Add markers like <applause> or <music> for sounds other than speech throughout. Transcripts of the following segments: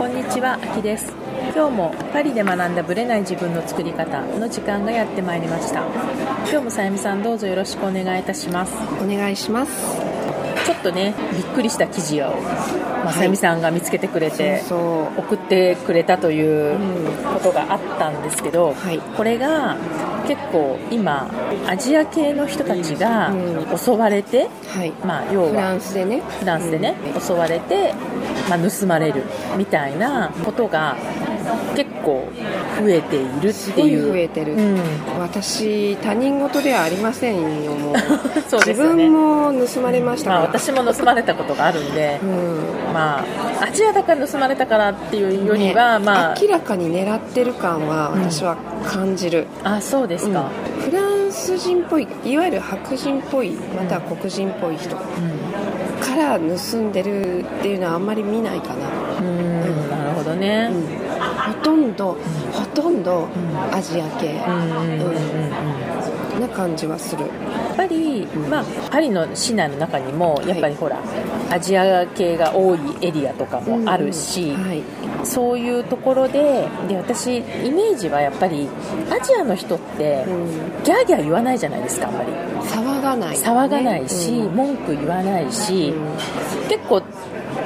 こんにちは、あきです。今日もパリで学んだブレない自分の作り方の時間がやってまいりました。今日もさゆみさんどうぞよろしくお願いいたします。お願いしますちょっとね、びっくりした記事を、まあ、さゆみさんが見つけてくれて、そう送ってくれたということがあったんですけど、はいこれが結構今アジア系の人たちがうん。襲われて、はい。まあ要フラはンスでね。フランスでね、襲われて、まあ、盗まれるみたいなことが結構増えているっていう。増えてる、うん。私他人事ではありませんよもう。<laughs> そうですよね。自分も盗まれましたまあ、から、私も盗まれたことがあるんで、うん。まあ、アジアだから盗まれたからっていうよりは、ねまあ、明らかに狙ってる感は私は感じる、あそうですか、うん。フランス人っぽいいわゆる白人っぽいまたは黒人っぽい人から盗んでるっていうのはあんまり見ないかな、うん、うん。なるほどね、うんほとんどほとんどアジア系。な感じはする。やっぱり、まあ、パリの市内の中にもやっぱりほら、アジア系が多いエリアとかもあるし、そういうところでで私イメージはやっぱりアジアの人ってうん。ギャーギャー言わないじゃないですかあんまり。騒がない、騒がないし、うん。文句言わないし、うん。結構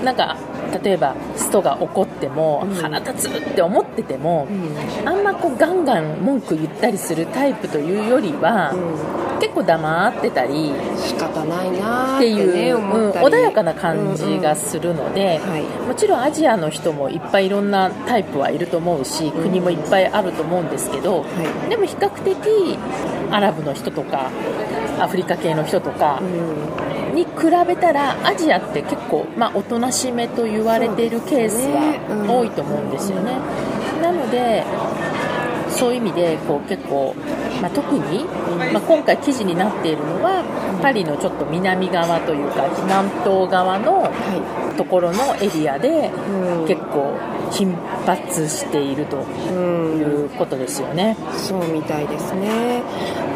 なんか例えばストが怒ってもうん。腹立つって思ってても、うん。あんまこうガンガン文句言ったりするタイプというよりは、うん。結構黙ってたり仕方ないなーっってていう、穏やかな感じがするので、もちろんアジアの人もいっぱいいろんなタイプはいると思うし、国もいっぱいあると思うんですけど、はでも比較的アラブの人とかアフリカ系の人とかうんに比べたらアジアって結構、まあ、おとなしめと言われているケースそうですねうんは多いと思うんですよね。なのでそういう意味でこう結構、まあ、特に、まあ、今回記事になっているのはパリのちょっと南側というか南東側のはところのエリアでうん。結構頻発しているとい、うんいうことですよね。そうみたいですね、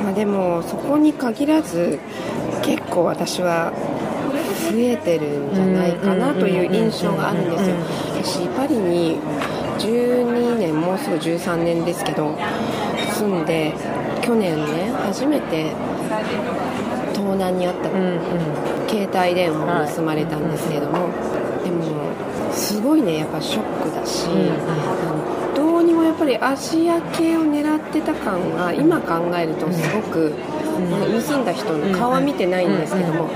まあ、でもそこに限らず結構私は増えてるんじゃないかなという印象があるんですよ。私パリに12年もうすぐ13年ですけど住んで去年ね初めて盗難にあったうんうん。携帯電話を盗まれたんですけれども、でもすごいねやっぱショックだし、うんあのどうにもやっぱりアジア系を狙ってた感が今考えるとすごく、盗んだ人の顔は見てないんですけども、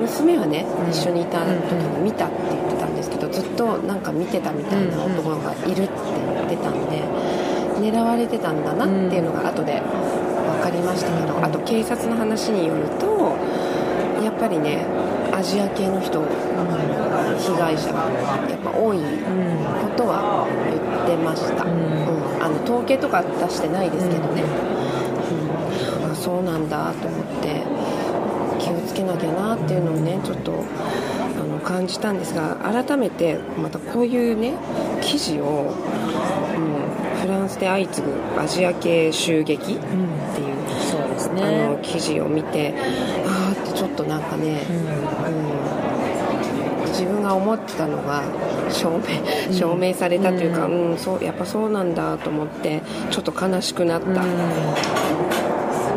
娘はね一緒にいた時に見たって言ってたとなんか見てたみたいな男がいるって言ってたんで狙われてたんだなっていうのが後で分かりましたけどあと警察の話によるとやっぱりねアジア系の人被害者がやっぱ多いことは言ってました、ん。うん。あの統計とか出してないですけどね、うん。あそうなんだと思って気をつけなきゃなっていうのをねちょっとあの感じたんですが改めてまたこういうね記事を、うん、フランスで相次ぐアジア系襲撃っていうそうですあのね。記事を見てああってちょっとなんかね、うん、自分が思ってたのが証明証明されたというか、うん。そうやっぱそうなんだと思ってちょっと悲しくなった。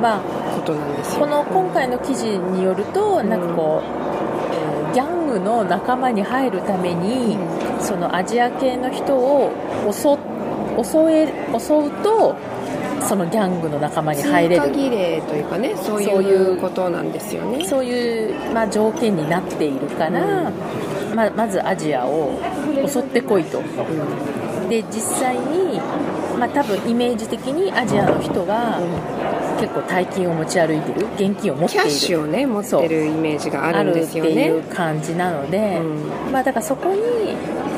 まあことなんですよ。この今回の記事によると、なんかこう、えーギャングの仲間に入るために、そのアジア系の人を襲襲え襲うと、そのギャングの仲間に入れる。通過儀礼というかねそういいううことなんですよね。そういう、まあ、条件になっているから、まあ、まずアジアを襲ってこいと。で実際に、まあ、多分イメージ的にアジアの人は結構大金を持ち歩いてる現金を持っている。キャッシュをね持ってるイメージがあるんですよね。っていう。感じなので、うまあ、だからそこに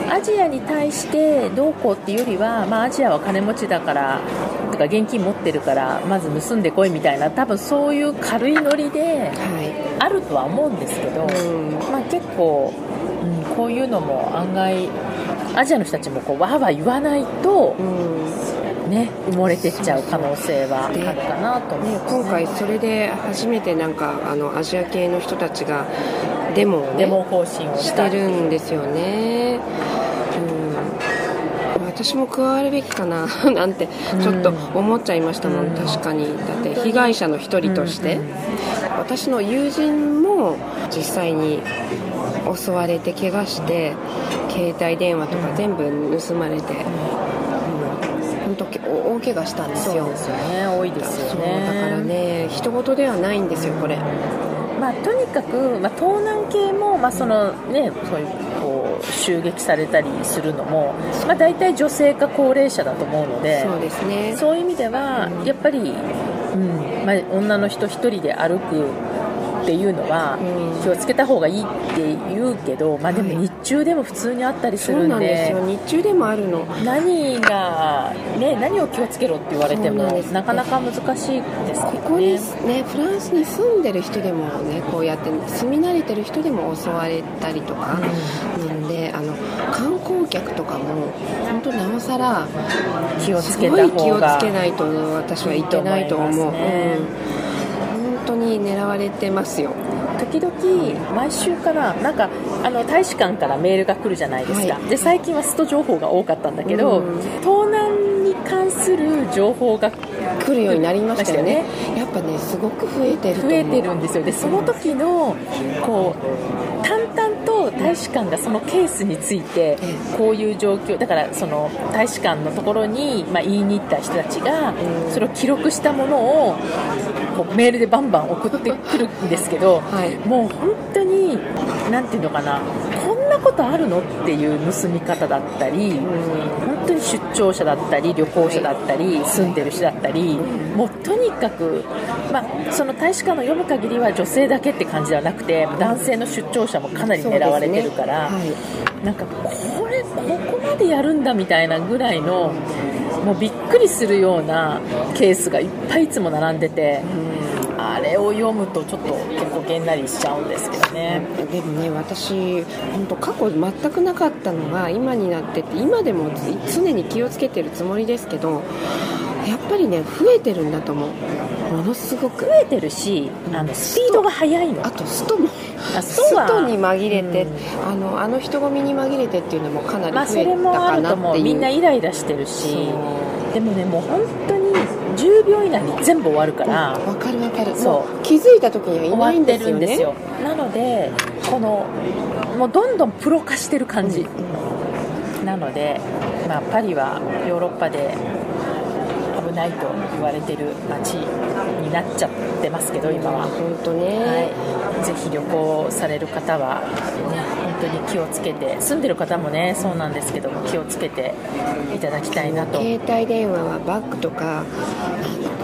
アジアに対してどうこうっていうよりは、まあ、アジアは金持ちだからとか現金持ってるからまず盗んでこいみたいな多分そういう軽いノリではい。あるとは思うんですけど、うん。まあ、結構、うん、こういうのも案外アジアの人たちもこうわーわー言わないと、うんね、埋もれてっちゃう可能性はあるかなと思いね、ます、今回それで初めてなんかあのアジア系の人たちがデモを、ね、デモ行進をしてるんですよね、うん、私も加わるべきかな <laughs> なんてちょっと思っちゃいましたもん、確かに。だって被害者の一人として、私の友人も実際に襲われて怪我して携帯電話とか全部盗まれて、大怪我したんですよ。そうですよね多いですよね。だからね人事ではないんですよこれ。まあ、とにかく、まあ、盗難系も、まあそのね、そういうこう襲撃されたりするのも、まあ、大体女性か高齢者だと思うのでそうですね。そういう意味ではやっぱり、うんまあ、女の人1人で歩くっていうのはうん。気をつけた方がいいって言うけど、まあ、でもはい。日中でも普通にあったりするんでなんですよ。日中でもあるの。何が、ね、何を気をつけろって言われてもなんです。なかなか難しいですけこどね。こにねフランスに住んでる人でもねこうやって住み慣れてる人でも襲われたりとか、なんであの観光客とかも本当なおさら気をつすごけたい気を方がつけないと私はいけないと思う。いいと思いますね。うん、本当に狙われてますよ。時々毎週かななんかあの大使館からメールが来るじゃないですか、はい。で最近はスト情報が多かったんだけど、うん。盗難に関する情報が来るようになりましたよね。ましたやっぱねすごく増えてる増えてるんですよ。でその時のこう淡々と大使館がそのケースについてえこういう状況だからその大使館のところに、まあ、言いに行った人たちがうん。それを記録したものをこうメールでバンバン送ってくるんですけど、はい。もう本当になんていうのかななことあるの？っていう盗み方だったり、本当に出張者だったり旅行者だったり、住んでる人だったり、もうとにかく、まあ、その大使館の読む限りは女性だけって感じではなくて男性の出張者もかなり狙われてるから、そうですね。なんかこれここまでやるんだみたいなぐらいのもうびっくりするようなケースがいっぱいいつも並んでて。あれを読むとちょっと結構げんなりしちゃうんですけどね。でもね私本当過去全くなかったのが今になってて今でも常に気をつけてるつもりですけどやっぱりね増えてるんだと思う。ものすごく。増えてるし、あのスピードが速いの。あとストもあスストに紛れて、うん。あのあの人混みに紛れてっていうのもかなりまあそ増えたれもあかると思う。なっていう、みんなイライラしてるし。そ、でもねもう本当に10秒以内に全部終わるから。わかるわかるそう気づいた時にはいないん終わってですよねるんですよ。なのでこのもうどんどんプロ化してる感じ。なので、まあ、パリはヨーロッパで危ないと言われてる街になっちゃってますけど今は。本当ね、はい、ぜひ旅行される方は、ね、本当に気をつけて住んでる方もねそうなんですけど気をつけていただきたいなと。携帯電話はバッグとか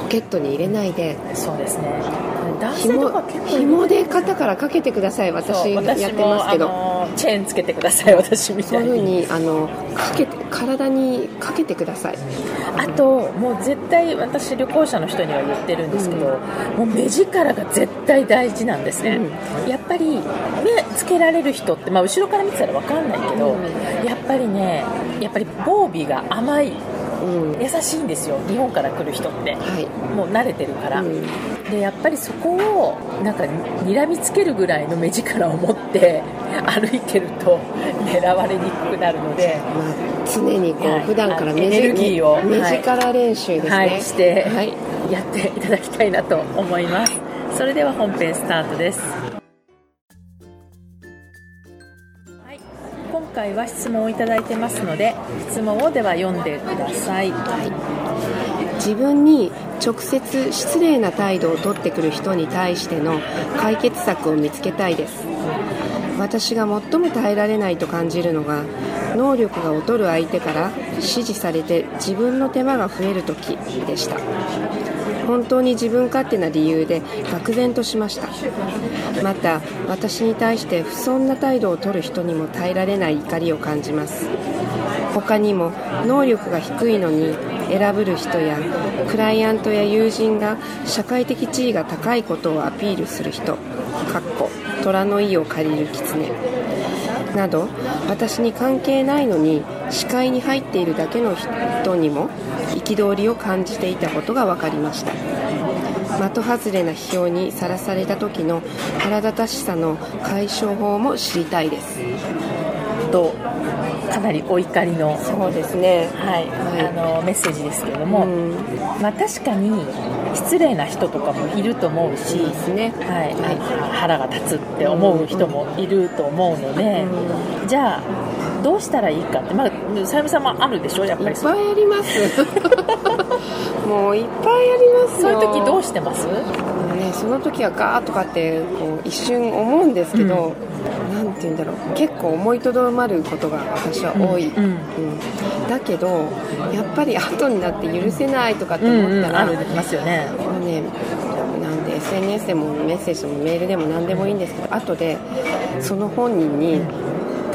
ポケットに入れないで。そうですね。男性と紐か結構紐で肩からかけてください。私やってますけどチェーンつけてください私みそういうふうたいににあのかけて体にかけてください。あともう絶対私旅行者の人には言ってるんですけど、もう目力が絶対大事なんですね、やっぱり目つけられる人って、まあ、後ろから見てたら分かんないけど、やっぱりねやっぱり防備が甘いうん。優しいんですよ日本から来る人って、はい。もう慣れてるから、うん。でやっぱりそこをなんか睨みつけるぐらいの目力を持って <laughs> 歩いてると狙われにくくなるので、まあ、常にこう、はい。普段から目エネルギーを目力練習ですね、はい、してはい。やっていただきたいなと思います。それでは本編スタートです回は質問をいただいてますので質問をでは読んでください。はい。自分に直接失礼な態度を取ってくる人に対しての解決策を見つけたいです。私が最も耐えられないと感じるのが能力が劣る相手から指示されて自分の手間が増える時でした。本当に自分勝手な理由で愕然としました。また私に対して不遜な態度を取る人にも耐えられない怒りを感じます。他にも能力が低いのに選ぶる人やクライアントや友人が社会的地位が高いことをアピールする人かっこ虎の意を借りる狐。など私に関係ないのに視界に入っているだけの人にも憤りを感じていたことが分かりました。的外れな批評にさらされた時の腹立たしさの解消法も知りたいです。とかなりお怒りの、そうですね。はいはい。あのメッセージですけれども、うん。まあ、確かに失礼な人とかもいると思うし、ですね。はい腹が立つって思う人もいると思うので、じゃあどうしたらいいかって、まあ、さゆみさんもあるでしょやっぱり。いっぱいあります。<laughs> もういっぱいありますそうよいう時どうしてます？ね、その時はガーッとかってこう一瞬思うんですけど、なんて言うんだろう。結構思いとどまることが私は多い、うん。うん。だけどやっぱり後になって許せないとかって思ったら、ありますよね。もうねなんで SNS でもメッセージでもメールでも何でもいいんですけど後でその本人に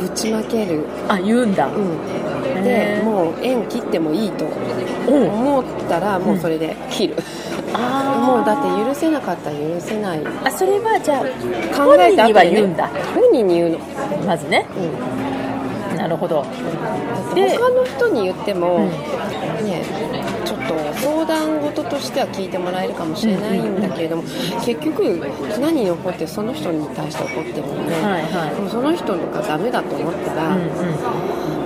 ぶちまける、あ言うんだ、うん、へでーもう縁切ってもいいとう。ん思ったらもうそれで切る、あー。もうだって許せなかったら許せない。あそれはじゃあ考えた後で、ね、本人には言うんだ。本人に言うの、まずね。うん、なるほど。で他の人に言っても、うん。ねちょっと相談事としては聞いてもらえるかもしれないんだけれども、結局何に怒ってその人に対して怒ってるので、はいはい。その人がダメだと思ったら、うん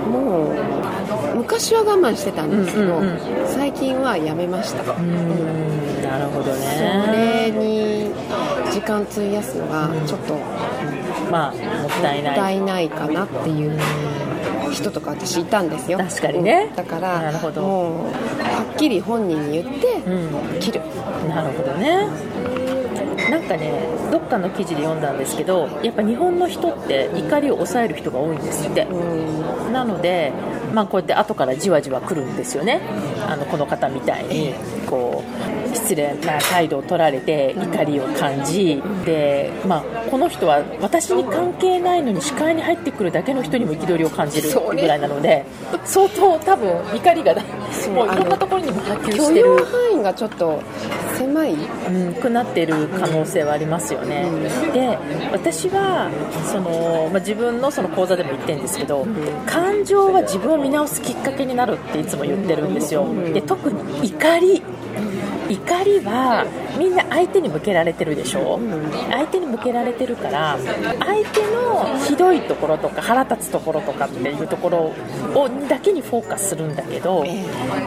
もう昔は我慢してたんですけど、最近はやめました、うんうんなるほどそねれに時間費やすのがちょっともまあもったいない。ったいないかなっていう人とか私いたんですよ。確かにね。うん。だからなるほど。もうはっきり本人に言ってうん。切る、なるほどね。なんかねどっかの記事で読んだんですけどやっぱ日本の人って怒りを抑える人が多いんですって。うん。なので、まあ、こうやって後からじわじわ来るんですよねあのこの方みたいにこう失礼な態度を取られて怒りを感じで、まあ、この人は私に関係ないのに視界に入ってくるだけの人にも憤りを感じるぐらいなので相当多分怒りがもういろんなところにも波及してる。範囲がちょっと狭い？うん、くなってる可能性はありますよね、で私はその、まあ、自分のその講座でも言ってるんですけど、感情は自分を見直すきっかけになるっていつも言ってるんですよ、で特に怒り。怒りはみんな相手に向けられてるでしょ、相手に向けられてるから相手のひどいところとか腹立つところとかっていうところをだけにフォーカスするんだけど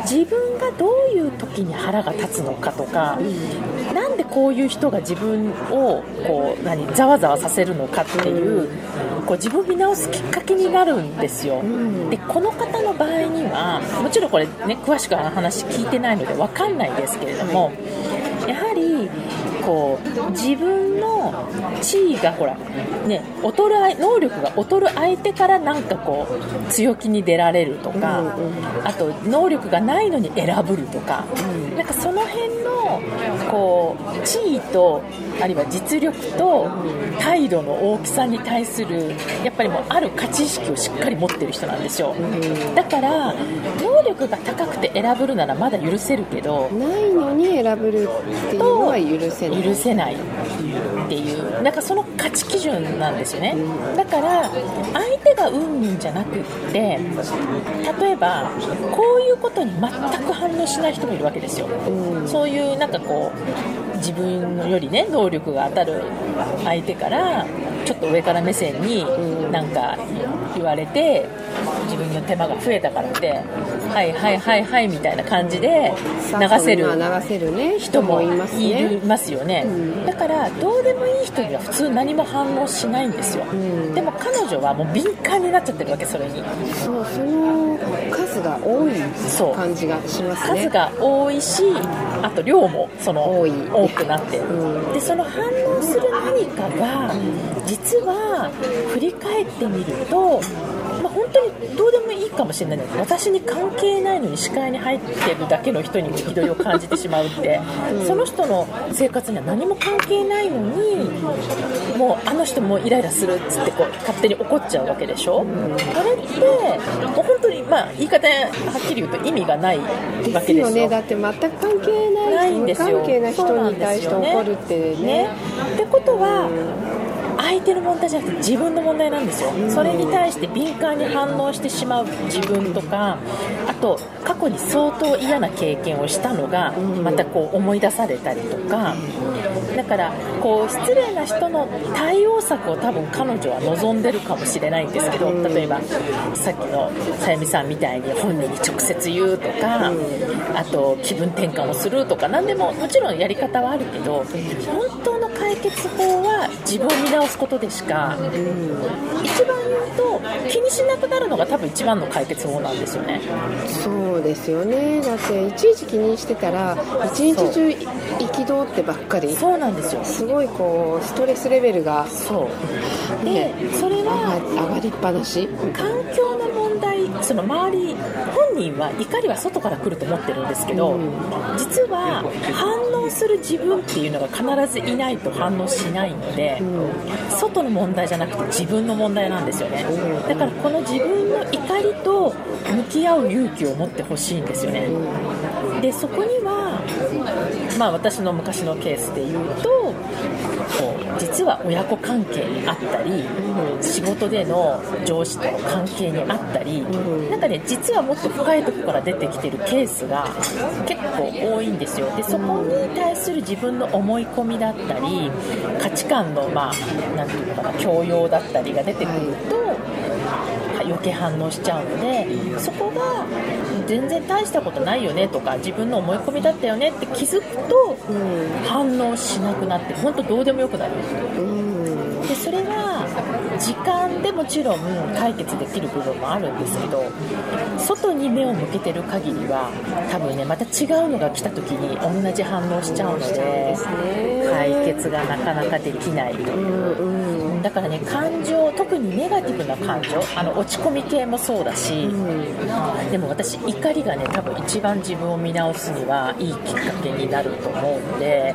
自分がどういう時に腹が立つのかとかなんでこういう人が自分をこう何ざわざわさせるのかっていうこう自分を見直すきっかけになるんですよ。でこの方の場合にはもちろんこれね詳しく話聞いてないので分かんないですけれども、やはりこう自分の地位がほら、ね、劣る相能力が劣る相手からなんかこう強気に出られるとか、あと能力がないのに選ぶるとか、なんかその辺のこう地位とあるいは実力と態度の大きさに対するやっぱりもうある価値意識をしっかり持ってる人なんですよ、だから能力が高くて選ぶるならまだ許せるけどないのに選ぶるっていうのは許せない。許せないっていうなんかその価値基準なんですよね。だから相手がうんぬんじゃなくって例えばこういうことに全く反応しない人もいるわけですよ、そういうなんかこう自分よりね能力が当たる相手からちょっと上から目線になんか言われて自分の手間が増えたからってはいはいはいはいみたいな感じで流せる人もいますよね、だからどうでもいい人には普通何も反応しないんですよ、ん。でも彼女はもう敏感になっちゃってるわけそれに。そうその数が多い感じがしますね。数が多いしあと量もその多い。多くなって。る、うん。でその反応する何かが実は振り返ってみると、まあ、本当にどうでもいいかもしれないけど私に関係ないのに視界に入ってるだけの人に憤りを感じてしまうって、その人の生活には何も関係ないのにもうあの人もイライラするっつってこう勝手に怒っちゃうわけでしょ、あれってもう本当に、まあ、言い方はっきり言うと意味がないわけですよよね。だって全く関係なないい無んですよ。関係な人に対して怒るってね。ってことは、相手の問題じゃなくて自分の問題なんですよ、それに対して敏感に反応してしまう自分とかあと過去に相当嫌な経験をしたのがまたこう思い出されたりとかだからこう失礼な人の対応策を多分彼女は望んでるかもしれないんですけど例えばさっきのさゆみさんみたいに本人に直接言うとかあと気分転換をするとか何でももちろんやり方はあるけど本当の解決法は自分を見直すことでしか一番と気にしなくなるのが多分一番の解決法なんですよね。そうですよね。だっていちいち気にしてたら一日中憤ってばっかり。そうなんですよ。すごいこうストレスレベルが。そう。で、それは上がりっぱなし。環境その周り本人は怒りは外から来ると思ってるんですけど、実は反応する自分っていうのが必ずいないと反応しないので、外の問題じゃなくて自分の問題なんですよね。だからこの自分の怒りと向き合う勇気を持ってほしいんですよね。でそこにはまあ私の昔のケースで言うとこう実は親子関係にあったり、仕事での上司との関係にあったり、なんかね実はもっと深いとこから出てきてるケースが結構多いんですよ。でそこに対する自分の思い込みだったり価値観のまあなんていうのかな教養だったりが出てくると、余計反応しちゃうのでそこが全然大したことないよねとか自分の思い込みだったよねって気づくと反応しなくなって本当どうでもよくなる。ん。ですよでそれは時間でもちろん解決できる部分もあるんですけど外に目を向けてる限りは多分ねまた違うのが来た時に同じ反応しちゃうので解決がなかなかできないというだからね感情特にネガティブな感情あの落ち込み系もそうだしでも私怒りがね多分一番自分を見直すにはいいきっかけになると思うので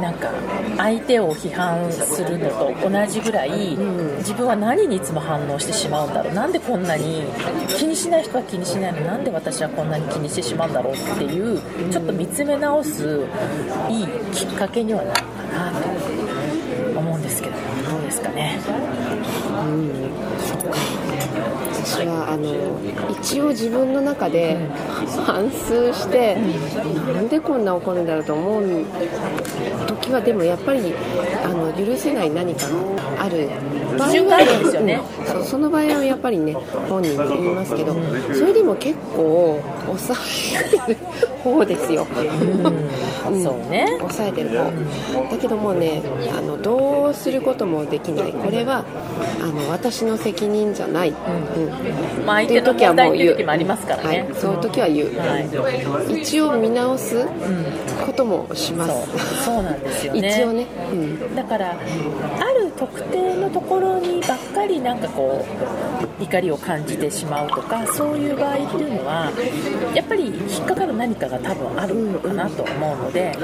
なんか相手を批判するのと同じぐらい自分は何にいつも反応してしまうんだろうなんでこんなに気にしない人は気にしないのなんで私はこんなに気にしてしまうんだろうっていうちょっと見つめ直すいいきっかけにはなるかなと思うんですけどどうですかね。私はあの一応自分の中で反芻して、なんでこんな怒るんだろうと思う時はでもやっぱりあの許せない何かがある場合基準があるんですよね。うんその場合はやっぱりね本人に言いますけどそれでも結構抑えてる方ですよ、うん。そうね。抑えてる方。だけどもねあのどうすることもできない。これはあの私の責任じゃない、うん。まあ、相手の問題っていう時もありますからね、はい、そういう時は言う、はい。一応見直すこともします、そう。そうなんですよね。<laughs> 一応ね、うん。だからある特定のところにばっかりなんかこう怒りを感じてしまうとかそういう場合っていうのはやっぱり引っかかる何かが多分あるのかなと思うので、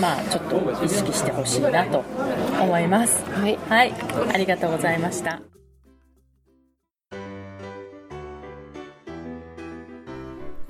まあちょっと意識してほしいなと思います。はい。はい。ありがとうございました